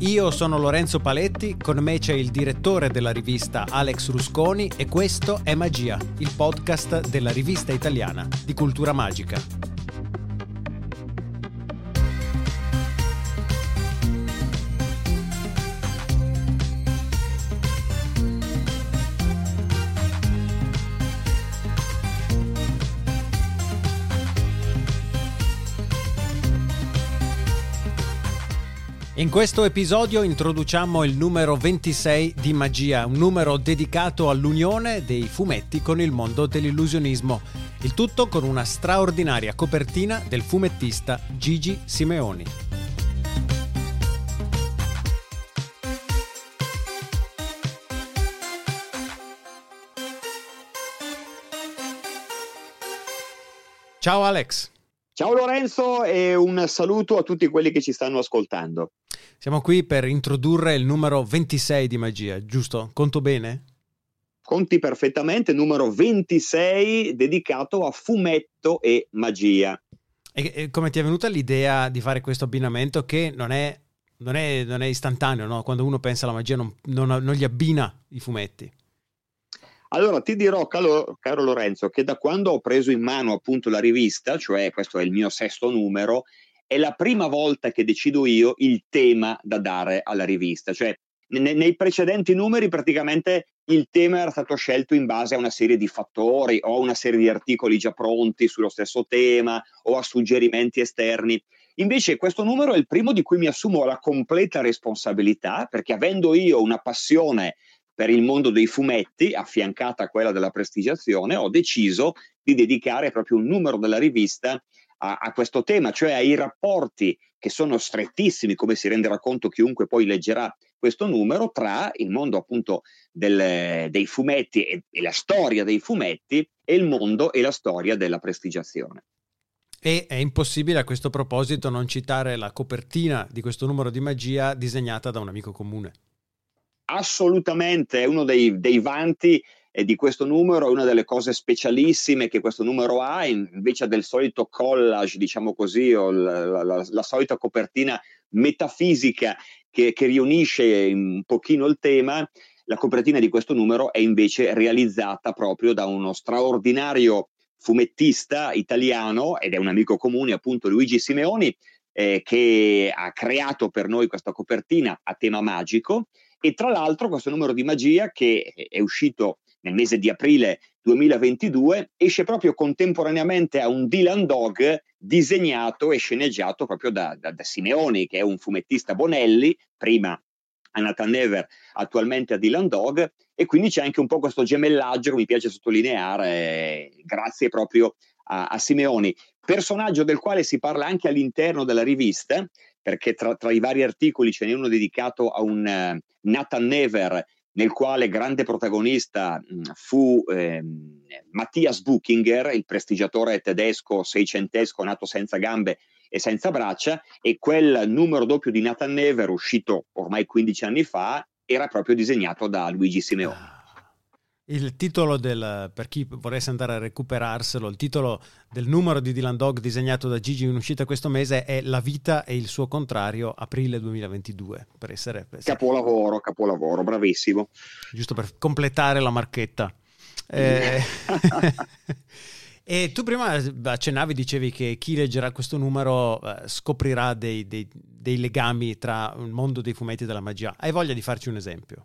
Io sono Lorenzo Paletti, con me c'è il direttore della rivista Alex Rusconi e questo è Magia, il podcast della rivista italiana di cultura magica. In questo episodio introduciamo il numero 26 di Magia, un numero dedicato all'unione dei fumetti con il mondo dell'illusionismo. Il tutto con una straordinaria copertina del fumettista Gigi Simeoni. Ciao Alex. Ciao Lorenzo e un saluto a tutti quelli che ci stanno ascoltando. Siamo qui per introdurre il numero 26 di magia, giusto? Conto bene? Conti perfettamente, numero 26 dedicato a fumetto e magia. E, e come ti è venuta l'idea di fare questo abbinamento che non è, non è, non è istantaneo, no? Quando uno pensa alla magia non, non, non gli abbina i fumetti. Allora ti dirò, caro, caro, Lorenzo, che da quando ho preso in mano appunto la rivista, cioè questo è il mio sesto numero, è la prima volta che decido io il tema da dare alla rivista. Cioè, ne, nei precedenti numeri praticamente il tema era stato scelto in base a una serie di fattori o a una serie di articoli già pronti sullo stesso tema o a suggerimenti esterni. Invece questo numero è il primo di cui mi assumo la completa responsabilità perché avendo io una passione per il mondo dei fumetti, affiancata a quella della prestigiazione, ho deciso di dedicare proprio un numero della rivista a, a, questo tema, cioè ai rapporti che sono strettissimi, come si renderà conto chiunque poi leggerà questo numero, tra il mondo appunto del, dei fumetti e, e la storia dei fumetti e il mondo e la storia della prestigiazione. E è impossibile a questo proposito non citare la copertina di questo numero di magia disegnata da un amico comune assolutamente è uno dei, dei vanti eh, di questo numero, è una delle cose specialissime che questo numero ha, invece del solito collage, diciamo così, o la, la, la, la solita copertina metafisica che, che riunisce un pochino il tema, la copertina di questo numero è invece realizzata proprio da uno straordinario fumettista italiano ed è un amico comune appunto Luigi Simeoni eh, che ha creato per noi questa copertina a tema magico. E tra l'altro questo numero di magia che è uscito nel mese di aprile 2022 esce proprio contemporaneamente a un Dylan Dog disegnato e sceneggiato proprio da, da, da Simeoni che è un fumettista Bonelli, prima a Nathan Never, attualmente a Dylan Dog e quindi c'è anche un po' questo gemellaggio che mi piace sottolineare grazie proprio a, a Simeoni, personaggio del quale si parla anche all'interno della rivista perché tra, tra, i vari articoli ce n'è uno dedicato a un uh, Nathan Never, nel quale grande protagonista mh, fu eh, Mattias Buchinger, il prestigiatore tedesco seicentesco nato senza gambe e senza braccia, e quel numero doppio di Nathan Never, uscito ormai 15 anni fa, era proprio disegnato da Luigi Simeone. Il titolo del, per chi volesse andare a recuperarselo, il titolo del numero di Dylan Dog disegnato da Gigi in uscita questo mese è La vita e il suo contrario, aprile 2022, per essere... Per capolavoro, capolavoro, bravissimo. Giusto per completare la marchetta. Eh, e tu prima accennavi, dicevi che chi leggerà questo numero eh, scoprirà dei, dei, dei legami tra il mondo dei fumetti e della magia. Hai voglia di farci un esempio?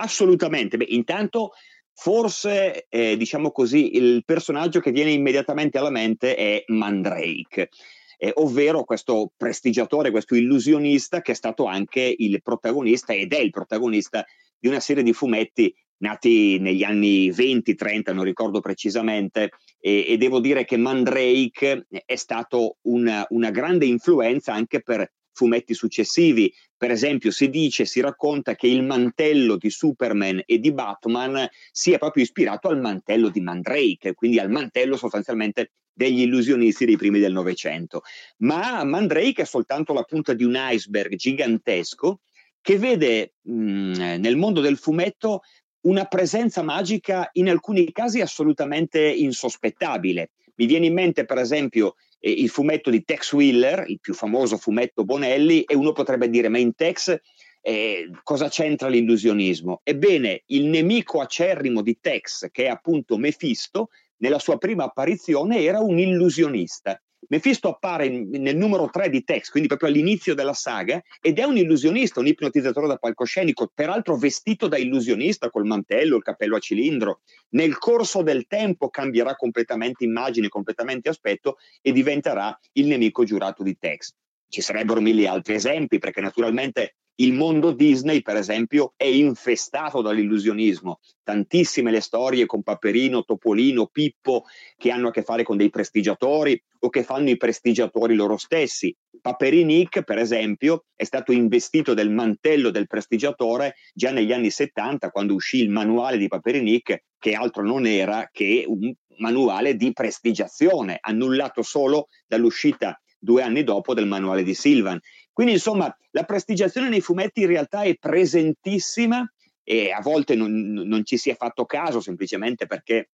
Assolutamente. Beh, intanto forse, eh, diciamo così, il personaggio che viene immediatamente alla mente è Mandrake. Eh, ovvero questo prestigiatore, questo illusionista che è stato anche il protagonista ed è il protagonista di una serie di fumetti nati negli anni 20-30, non ricordo precisamente, e, e, devo dire che Mandrake è stato una, una grande influenza anche per fumetti successivi. Per esempio, si dice, si racconta che il mantello di Superman e di Batman sia proprio ispirato al mantello di Mandrake, quindi al mantello sostanzialmente degli illusionisti dei primi del Novecento. Ma Mandrake è soltanto la punta di un iceberg gigantesco che vede mh, nel mondo del fumetto una presenza magica in alcuni casi assolutamente insospettabile. Mi viene in mente, per esempio, eh, il fumetto di Tex Wheeler, il più famoso fumetto Bonelli, e uno potrebbe dire, ma in Tex eh, cosa c'entra l'illusionismo? Ebbene, il nemico acerrimo di Tex, che è appunto Mefisto, nella sua prima apparizione era un illusionista. Mefisto appare nel numero 3 di Tex, quindi proprio all'inizio della saga, ed è un illusionista, un ipnotizzatore da palcoscenico, peraltro vestito da illusionista col mantello, il cappello a cilindro. Nel corso del tempo cambierà completamente immagine, completamente aspetto e diventerà il nemico giurato di Tex. Ci sarebbero mille altri esempi, perché naturalmente il mondo Disney, per esempio, è infestato dall'illusionismo. Tantissime le storie con Paperino, Topolino, Pippo che hanno a che fare con dei prestigiatori o che fanno i prestigiatori loro stessi. Paperinic, per esempio, è stato investito del mantello del prestigiatore già negli anni 70, quando uscì il manuale di Paperinic, che altro non era che un manuale di prestigiazione, annullato solo dall'uscita due anni dopo del manuale di Silvan. Quindi insomma la prestigiazione nei fumetti in realtà è presentissima e a volte non, non ci si è fatto caso semplicemente perché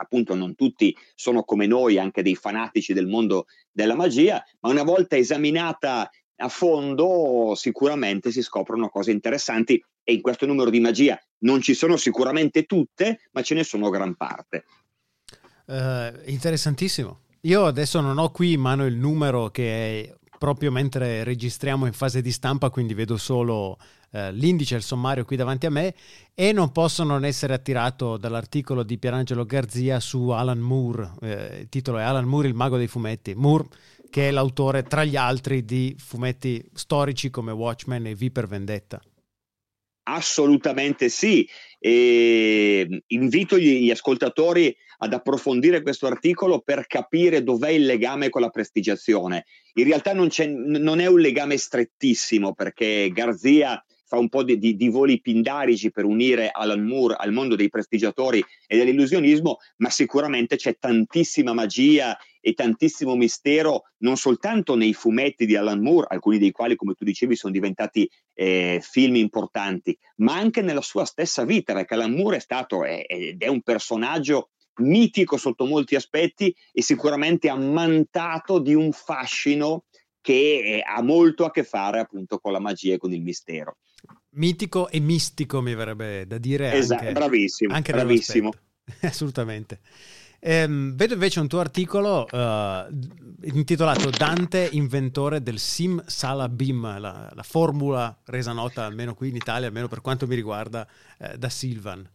appunto non tutti sono come noi, anche dei fanatici del mondo della magia, ma una volta esaminata a fondo sicuramente si scoprono cose interessanti e in questo numero di magia non ci sono sicuramente tutte, ma ce ne sono gran parte. Uh, interessantissimo. Io adesso non ho qui in mano il numero che è proprio mentre registriamo in fase di stampa, quindi vedo solo eh, l'indice il sommario qui davanti a me e non posso non essere attirato dall'articolo di Pierangelo Garzia su Alan Moore. Eh, il titolo è Alan Moore, il mago dei fumetti. Moore che è l'autore, tra gli altri, di fumetti storici come Watchmen e V per Vendetta. Assolutamente sì. E invito gli, gli ascoltatori ad approfondire questo articolo per capire dov'è il legame con la prestigiazione. In realtà non, non è un legame strettissimo perché Garzia fa un po' di, di, di, voli pindarici per unire Alan Moore al mondo dei prestigiatori e dell'illusionismo, ma sicuramente c'è tantissima magia e tantissimo mistero, non soltanto nei fumetti di Alan Moore, alcuni dei quali, come tu dicevi, sono diventati eh, film importanti, ma anche nella sua stessa vita, perché Alan Moore è stato ed è un personaggio mitico sotto molti aspetti e sicuramente ammantato di un fascino che eh, ha molto a che fare appunto con la magia e con il mistero. Mitico e mistico mi verrebbe da dire. Esatto, anche, bravissimo. Anche bravissimo. Assolutamente. Ehm, vedo invece un tuo articolo uh, intitolato Dante, inventore del Sim Salabim, la, la formula resa nota almeno qui in Italia, almeno per quanto mi riguarda, eh, da Silvan.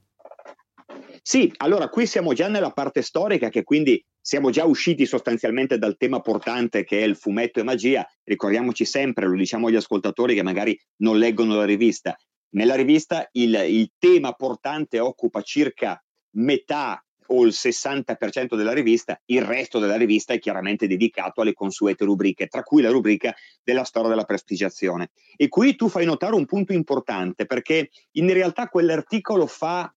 Sì, allora qui siamo già nella parte storica che quindi siamo già usciti sostanzialmente dal tema portante che è il fumetto e magia. Ricordiamoci sempre, lo diciamo agli ascoltatori che magari non leggono la rivista. Nella rivista il, il tema portante occupa circa metà o il 60% della rivista, il resto della rivista è chiaramente dedicato alle consuete rubriche, tra cui la rubrica della storia della prestigiazione. E qui tu fai notare un punto importante perché in realtà quell'articolo fa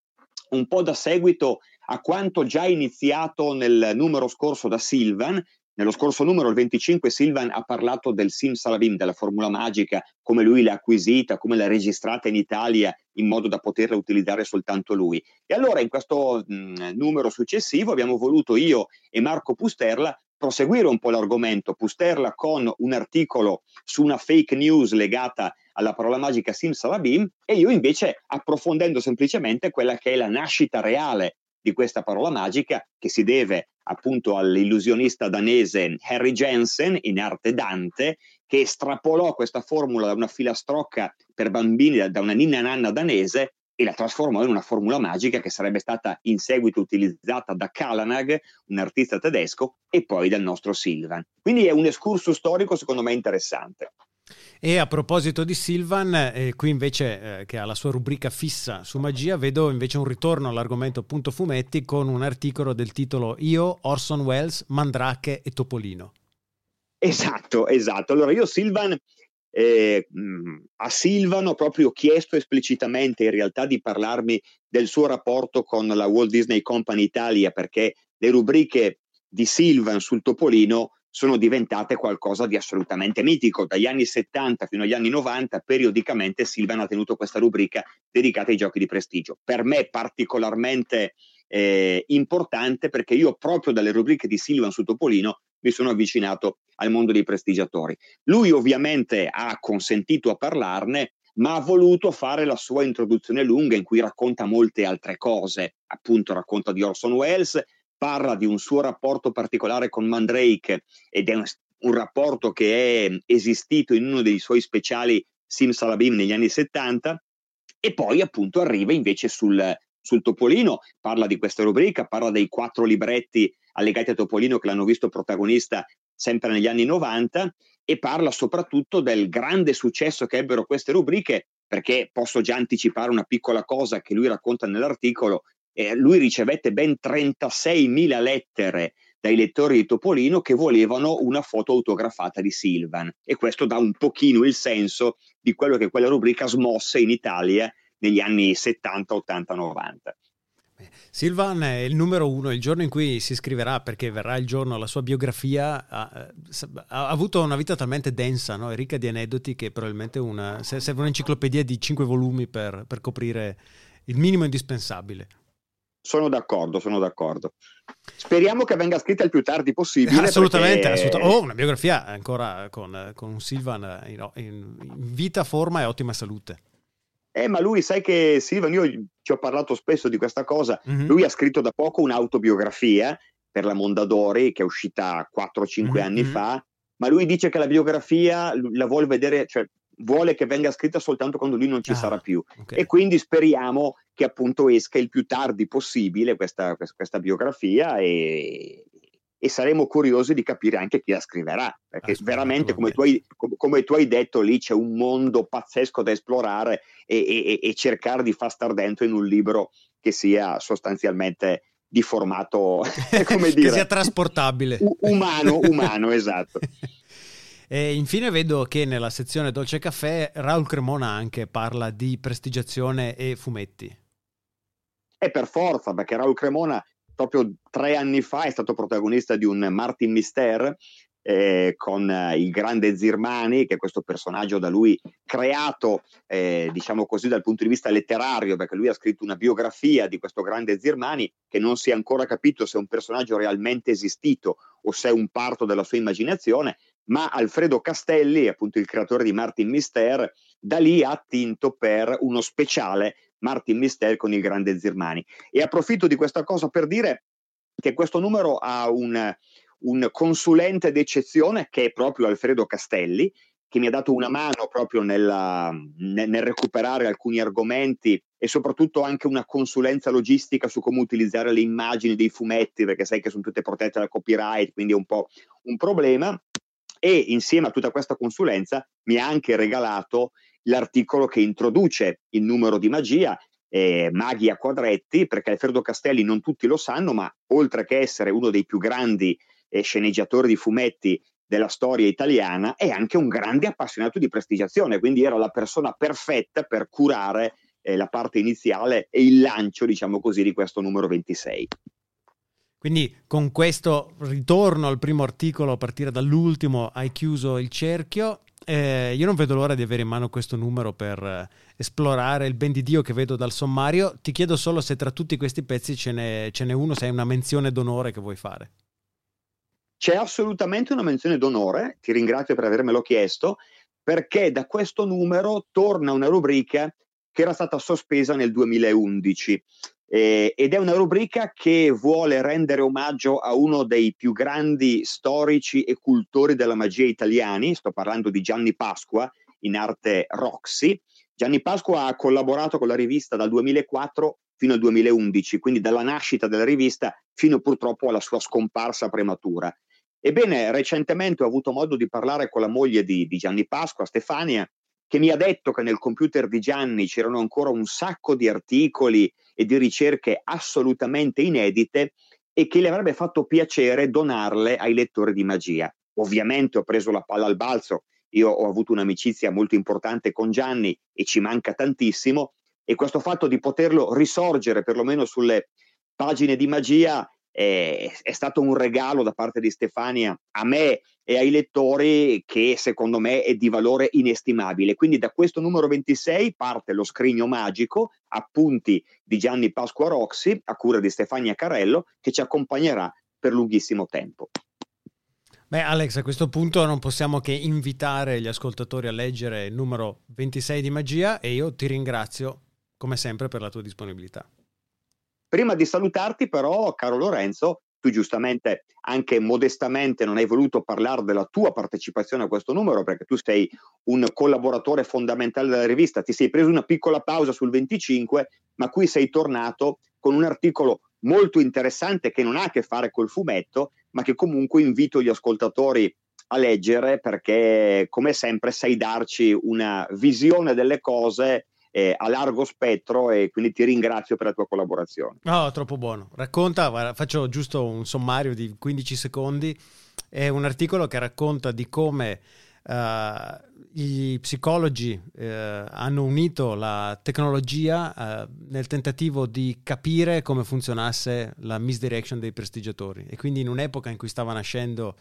un po' da seguito a quanto già iniziato nel numero scorso da Silvan. Nello scorso numero, il 25, Silvan ha parlato del Sim Salabim, della formula magica, come lui l'ha acquisita, come l'ha registrata in Italia in modo da poterla utilizzare soltanto lui. E allora in questo mh, numero successivo abbiamo voluto io e Marco Pusterla proseguire un po' l'argomento, Pusterla con un articolo su una fake news legata alla parola magica Simsalabim e io invece approfondendo semplicemente quella che è la nascita reale di questa parola magica che si deve appunto all'illusionista danese Harry Jensen in arte Dante che estrapolò questa formula da una filastrocca per bambini da una ninna nanna danese e la trasformò in una formula magica che sarebbe stata in seguito utilizzata da Kalanag, un artista tedesco, e poi dal nostro Silvan. Quindi è un escurso storico secondo me interessante. E a proposito di Silvan, eh, qui invece eh, che ha la sua rubrica fissa su magia, vedo invece un ritorno all'argomento appunto fumetti con un articolo del titolo Io, Orson Welles, Mandrake e Topolino. Esatto, esatto. Allora io Silvan, eh, a Silvano proprio chiesto esplicitamente in realtà di parlarmi del suo rapporto con la Walt Disney Company Italia perché le rubriche di Silvan sul Topolino sono diventate qualcosa di assolutamente mitico. Dagli anni 70 fino agli anni 90, periodicamente Silvan ha tenuto questa rubrica dedicata ai giochi di prestigio. Per me particolarmente eh, importante perché io proprio dalle rubriche di Silvan su Topolino mi sono avvicinato al mondo dei prestigiatori. Lui ovviamente ha consentito a parlarne, ma ha voluto fare la sua introduzione lunga in cui racconta molte altre cose. Appunto racconta di Orson Welles, parla di un suo rapporto particolare con Mandrake ed è un, un rapporto che è esistito in uno dei suoi speciali Simsalabim negli anni 70 e poi appunto arriva invece sul, sul Topolino, parla di questa rubrica, parla dei quattro libretti allegati a Topolino che l'hanno visto protagonista sempre negli anni 90 e parla soprattutto del grande successo che ebbero queste rubriche perché posso già anticipare una piccola cosa che lui racconta nell'articolo, eh, lui ricevette ben 36.000 lettere dai lettori di Topolino che volevano una foto autografata di Silvan e questo dà un pochino il senso di quello che quella rubrica smosse in Italia negli anni 70, 80, 90. Silvan è il numero uno, il giorno in cui si scriverà, perché verrà il giorno, la sua biografia ha, ha avuto una vita talmente densa no? e ricca di aneddoti che probabilmente una, serve un'enciclopedia di cinque volumi per, per coprire il minimo indispensabile. Sono d'accordo, sono d'accordo. Speriamo che venga scritta il più tardi possibile. Assolutamente, perché... assolutamente. Oh, una biografia ancora con, con Silvan in, in, vita, forma e ottima salute. Eh, ma lui, sai che Silvan, io ci ho parlato spesso di questa cosa. Mm-hmm. Lui ha scritto da poco un'autobiografia per la Mondadori, che è uscita 4-5 mm-hmm. anni fa. Ma lui dice che la biografia la vuole vedere, cioè vuole che venga scritta soltanto quando lui non ci ah, sarà più. Okay. E quindi speriamo che appunto esca il più tardi possibile questa, questa biografia e, e, saremo curiosi di capire anche chi la scriverà, perché Aspetta, veramente come tu, hai, come tu, hai, detto lì c'è un mondo pazzesco da esplorare e, e, e cercare di far star dentro in un libro che sia sostanzialmente di formato, come dire, che sia trasportabile. umano, umano, esatto. E infine vedo che nella sezione Dolce Caffè Raul Cremona anche parla di prestigiazione e fumetti. E per forza, perché Raul Cremona proprio tre anni fa è stato protagonista di un Martin Mister eh, con eh, il grande Zirmani, che è questo personaggio da lui creato, eh, diciamo così, dal punto di vista letterario, perché lui ha scritto una biografia di questo grande Zirmani che non si è ancora capito se è un personaggio realmente esistito o se è un parto della sua immaginazione, ma Alfredo Castelli, appunto il creatore di Martin Mister, da lì ha attinto per uno speciale Martin Mister con il grande Zirmani. E approfitto di questa cosa per dire che questo numero ha un, un consulente d'eccezione che è proprio Alfredo Castelli, che mi ha dato una mano proprio nella, nel, nel, recuperare alcuni argomenti e soprattutto anche una consulenza logistica su come utilizzare le immagini dei fumetti, perché sai che sono tutte protette dal copyright, quindi è un po' un problema e insieme a tutta questa consulenza mi ha anche regalato l'articolo che introduce il numero di magia, eh, Maghi a quadretti, perché Alfredo Castelli non tutti lo sanno, ma oltre che essere uno dei più grandi eh, sceneggiatori di fumetti della storia italiana, è anche un grande appassionato di prestigiazione, quindi era la persona perfetta per curare eh, la parte iniziale e il lancio, diciamo così, di questo numero 26. Quindi con questo ritorno al primo articolo, a partire dall'ultimo, hai chiuso il cerchio. Eh, io non vedo l'ora di avere in mano questo numero per eh, esplorare il ben di Dio che vedo dal sommario. Ti chiedo solo se tra tutti questi pezzi ce n'è, ce n'è uno, se hai una menzione d'onore che vuoi fare. C'è assolutamente una menzione d'onore, ti ringrazio per avermelo chiesto, perché da questo numero torna una rubrica che era stata sospesa nel 2011 eh, ed è una rubrica che vuole rendere omaggio a uno dei più grandi storici e cultori della magia italiani, sto parlando di Gianni Pasqua, in arte Roxy. Gianni Pasqua ha collaborato con la rivista dal 2004 fino al 2011, quindi dalla nascita della rivista fino purtroppo alla sua scomparsa prematura. Ebbene, recentemente ho avuto modo di parlare con la moglie di, di Gianni Pasqua, Stefania, che mi ha detto che nel computer di Gianni c'erano ancora un sacco di articoli e di ricerche assolutamente inedite e che le avrebbe fatto piacere donarle ai lettori di magia. Ovviamente ho preso la palla al balzo, io ho avuto un'amicizia molto importante con Gianni e ci manca tantissimo e questo fatto di poterlo risorgere perlomeno sulle pagine di magia è, è stato un regalo da parte di Stefania a me e ai lettori che secondo me è di valore inestimabile. Quindi da questo numero 26 parte lo scrigno magico, appunti di Gianni Pasqua Roxy, a cura di Stefania Carello, che ci accompagnerà per lunghissimo tempo. Beh, Alex, a questo punto non possiamo che invitare gli ascoltatori a leggere il numero 26 di Magia e io ti ringrazio come sempre per la tua disponibilità. Prima di salutarti però, caro Lorenzo, tu giustamente anche modestamente non hai voluto parlare della tua partecipazione a questo numero perché tu sei un collaboratore fondamentale della rivista, ti sei preso una piccola pausa sul 25, ma qui sei tornato con un articolo molto interessante che non ha a che fare col fumetto, ma che comunque invito gli ascoltatori a leggere perché come sempre sai darci una visione delle cose eh, a largo spettro e quindi ti ringrazio per la tua collaborazione. Oh, troppo buono. Racconta, faccio giusto un sommario di 15 secondi. È un articolo che racconta di come uh, i psicologi uh, hanno unito la tecnologia uh, nel tentativo di capire come funzionasse la misdirection dei prestigiatori. E quindi in un'epoca in cui stava nascendo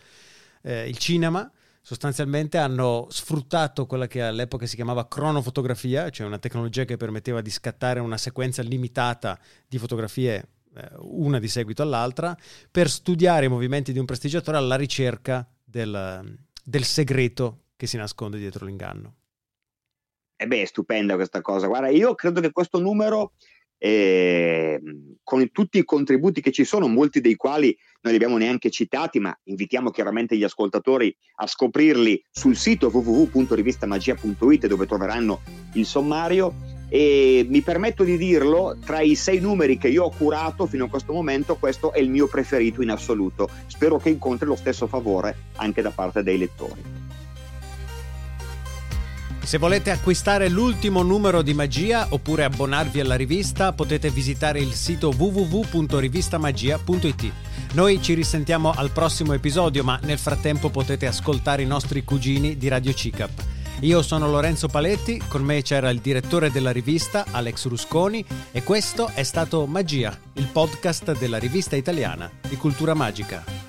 il cinema, sostanzialmente hanno sfruttato quella che all'epoca si chiamava cronofotografia, cioè una tecnologia che permetteva di scattare una sequenza limitata di fotografie eh, una di seguito all'altra, per studiare i movimenti di un prestigiatore alla ricerca del, del segreto che si nasconde dietro l'inganno. E eh beh, è stupenda questa cosa. Guarda, io credo che questo numero eh, con tutti i contributi che ci sono, molti dei quali non li abbiamo neanche citati, ma invitiamo chiaramente gli ascoltatori a scoprirli sul sito www.rivistamagia.it dove troveranno il sommario. E mi permetto di dirlo, tra i sei numeri che io ho curato fino a questo momento, questo è il mio preferito in assoluto. Spero che incontri lo stesso favore anche da parte dei lettori. Se volete acquistare l'ultimo numero di Magia oppure abbonarvi alla rivista, potete visitare il sito www.rivistamagia.it. Noi ci risentiamo al prossimo episodio, ma nel frattempo potete ascoltare i nostri cugini di Radio CICAP. Io sono Lorenzo Paletti, con me c'era il direttore della rivista Alex Rusconi e questo è stato Magia, il podcast della rivista italiana di cultura magica.